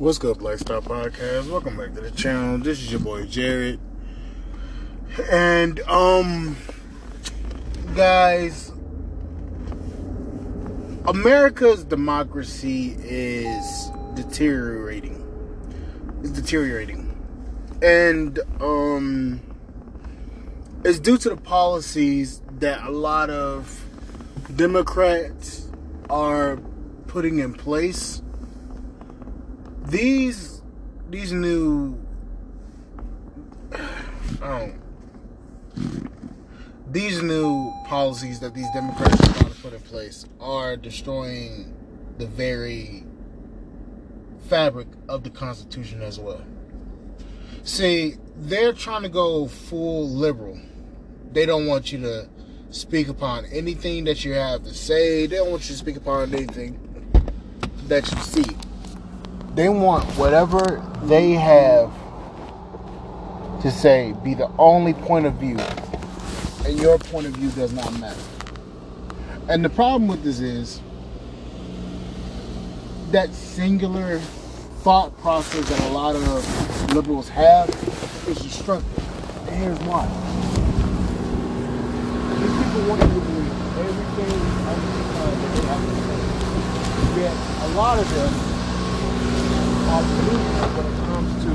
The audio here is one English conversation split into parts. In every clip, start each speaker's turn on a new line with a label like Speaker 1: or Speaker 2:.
Speaker 1: What's good, Lifestyle Podcast? Welcome back to the channel. This is your boy Jared. And um guys, America's democracy is deteriorating. It's deteriorating. And um it's due to the policies that a lot of Democrats are putting in place these these new oh, these new policies that these Democrats are trying to put in place are destroying the very fabric of the Constitution as well. See, they're trying to go full liberal. They don't want you to speak upon anything that you have to say. They don't want you to speak upon anything that you see they want whatever they have to say be the only point of view, and your point of view does not matter. And the problem with this is that singular thought process that a lot of liberals have is destructive. And here's why. These people want to believe everything under the sun that they have to say. Yet a lot of them are when it comes to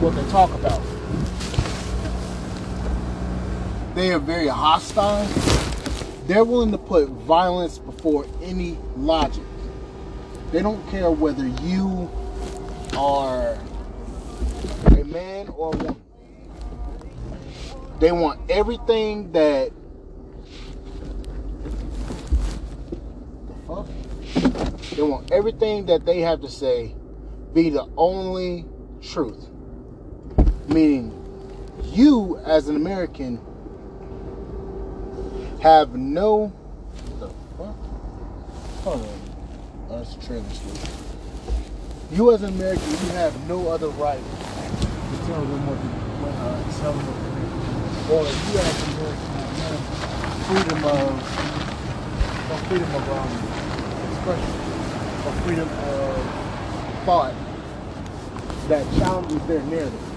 Speaker 1: what they talk about. They are very hostile. They're willing to put violence before any logic. They don't care whether you are a man or a woman. They want everything that the fuck? They want everything that they have to say be the only truth. Meaning, you as an American have no. The fuck? Hold on. That's trailer You as an American, you have no other right to tell them what to uh, tell them. Or you as an American have freedom of, freedom of um, expression, or freedom of thought that challenges their narrative.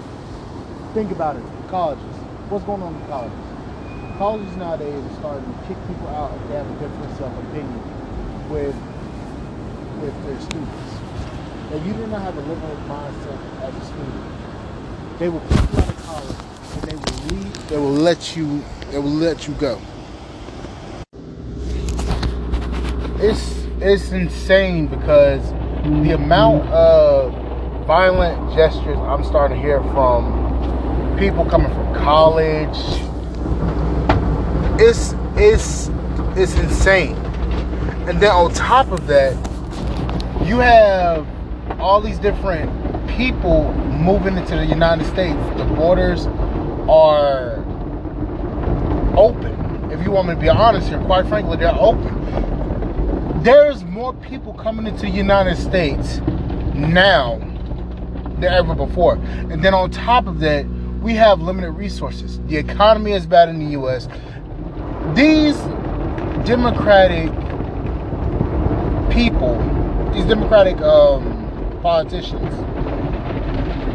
Speaker 1: Think about it. Colleges. What's going on in colleges? Colleges nowadays are starting to kick people out if they have a difference of opinion with with their students. If you do not have a liberal mindset as a student, they will kick you out of college and they will leave. They will let you. They will let you go. It's it's insane because the amount of violent gestures I'm starting to hear from people coming from college. It's it's it's insane. And then on top of that, you have all these different people moving into the United States. The borders are open. If you want me to be honest here, quite frankly, they're open. There's more people coming into the United States now than ever before. And then on top of that, we have limited resources. The economy is bad in the U.S. These Democratic people, these Democratic um, politicians,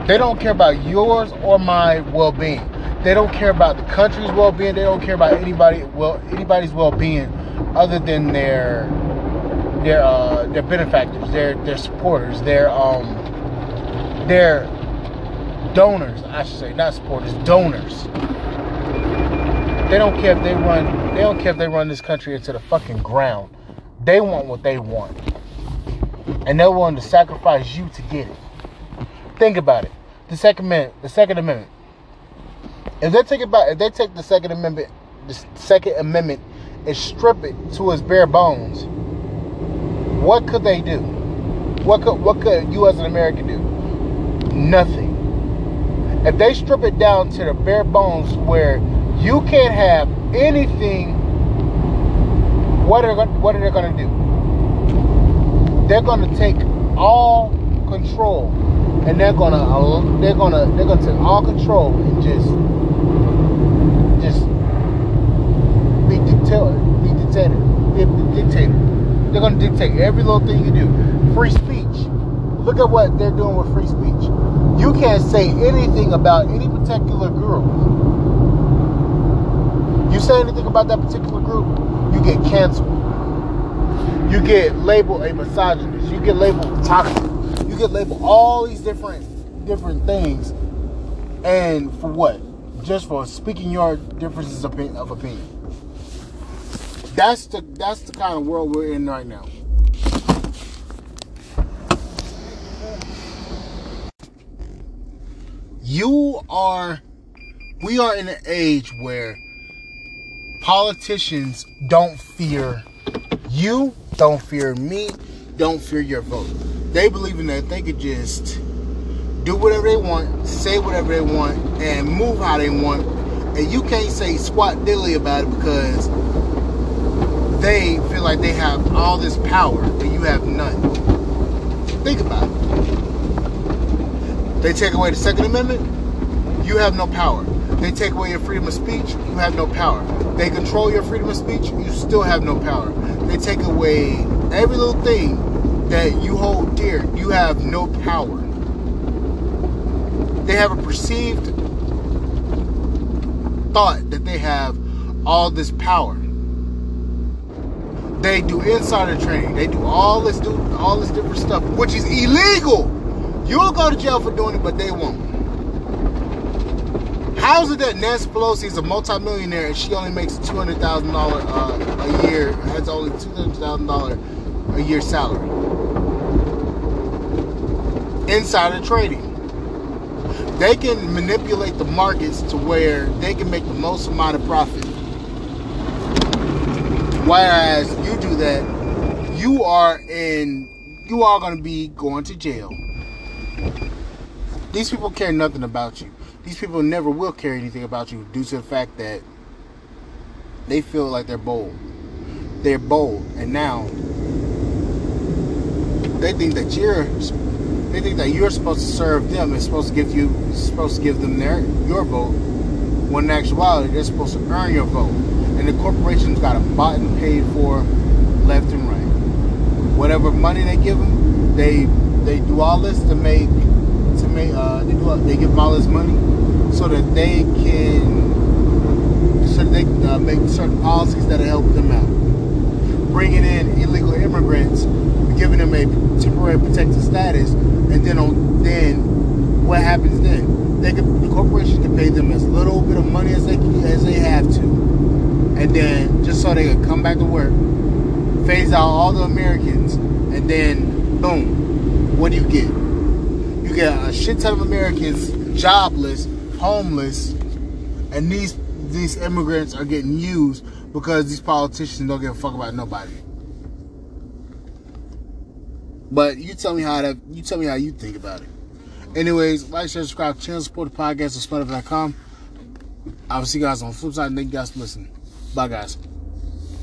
Speaker 1: they don't care about yours or my well-being. They don't care about the country's well-being. They don't care about anybody well anybody's well-being other than their their uh, their benefactors, their their supporters, their um they're donors, I should say, not supporters, donors. They don't care if they run they don't care if they run this country into the fucking ground. They want what they want. And they're willing to sacrifice you to get it. Think about it. The second amendment the second amendment. If they take about if they take the second amendment the second amendment and strip it to its bare bones, what could they do? What could what could you as an American do? nothing. If they strip it down to the bare bones where you can't have anything, what are what are they going to do? They're going to take all control, and they're going to they're going to they're going to take all control and just just be dictator, be dictator, be dictator. They're going to dictate every little thing you do. Free speech. Look at what they're doing with free speech. You can't say anything about any particular group. You say anything about that particular group, you get canceled. You get labeled a misogynist. You get labeled toxic. You get labeled all these different different things. And for what? Just for speaking your differences of opinion. That's the that's the kind of world we're in right now. You are we are in an age where politicians don't fear you, don't fear me, don't fear your vote. They believe in that they could just do whatever they want, say whatever they want, and move how they want. And you can't say squat dilly about it because they feel like they have all this power and you have none. Think about it. They take away the Second Amendment, you have no power. They take away your freedom of speech, you have no power. They control your freedom of speech, you still have no power. They take away every little thing that you hold dear, you have no power. They have a perceived thought that they have all this power. They do insider trading. They do all this do all this different stuff, which is illegal. You'll go to jail for doing it, but they won't. How is it that Nancy Pelosi is a multimillionaire and she only makes two hundred thousand dollars uh, a year? Has only two hundred thousand dollars a year salary. Insider trading. They can manipulate the markets to where they can make the most amount of profit. Whereas you do that, you are in, you are going to be going to jail. These people care nothing about you. These people never will care anything about you due to the fact that they feel like they're bold. They're bold, and now they think that you're they think that you're supposed to serve them and supposed to give you supposed to give them their your vote when in actuality they're supposed to earn your vote and the corporations got bought and paid for left and right. Whatever money they give them, they they do all this to make to make uh, they do they give them all this money so that they can so that they can uh, make certain policies that help them out. Bringing in illegal immigrants, giving them a temporary protected status, and then on then what happens then? They can the corporation can pay them as little bit of money as they as they have to and then just so they could come back to work, phase out all the Americans, and then boom, what do you get? You get a shit ton of Americans jobless, homeless, and these these immigrants are getting used because these politicians don't give a fuck about nobody. But you tell me how that you tell me how you think about it. Anyways, like, share, subscribe, channel, support the podcast at Spotify.com. I will see you guys on the flip side. Thank you guys for listening. Bye, guys.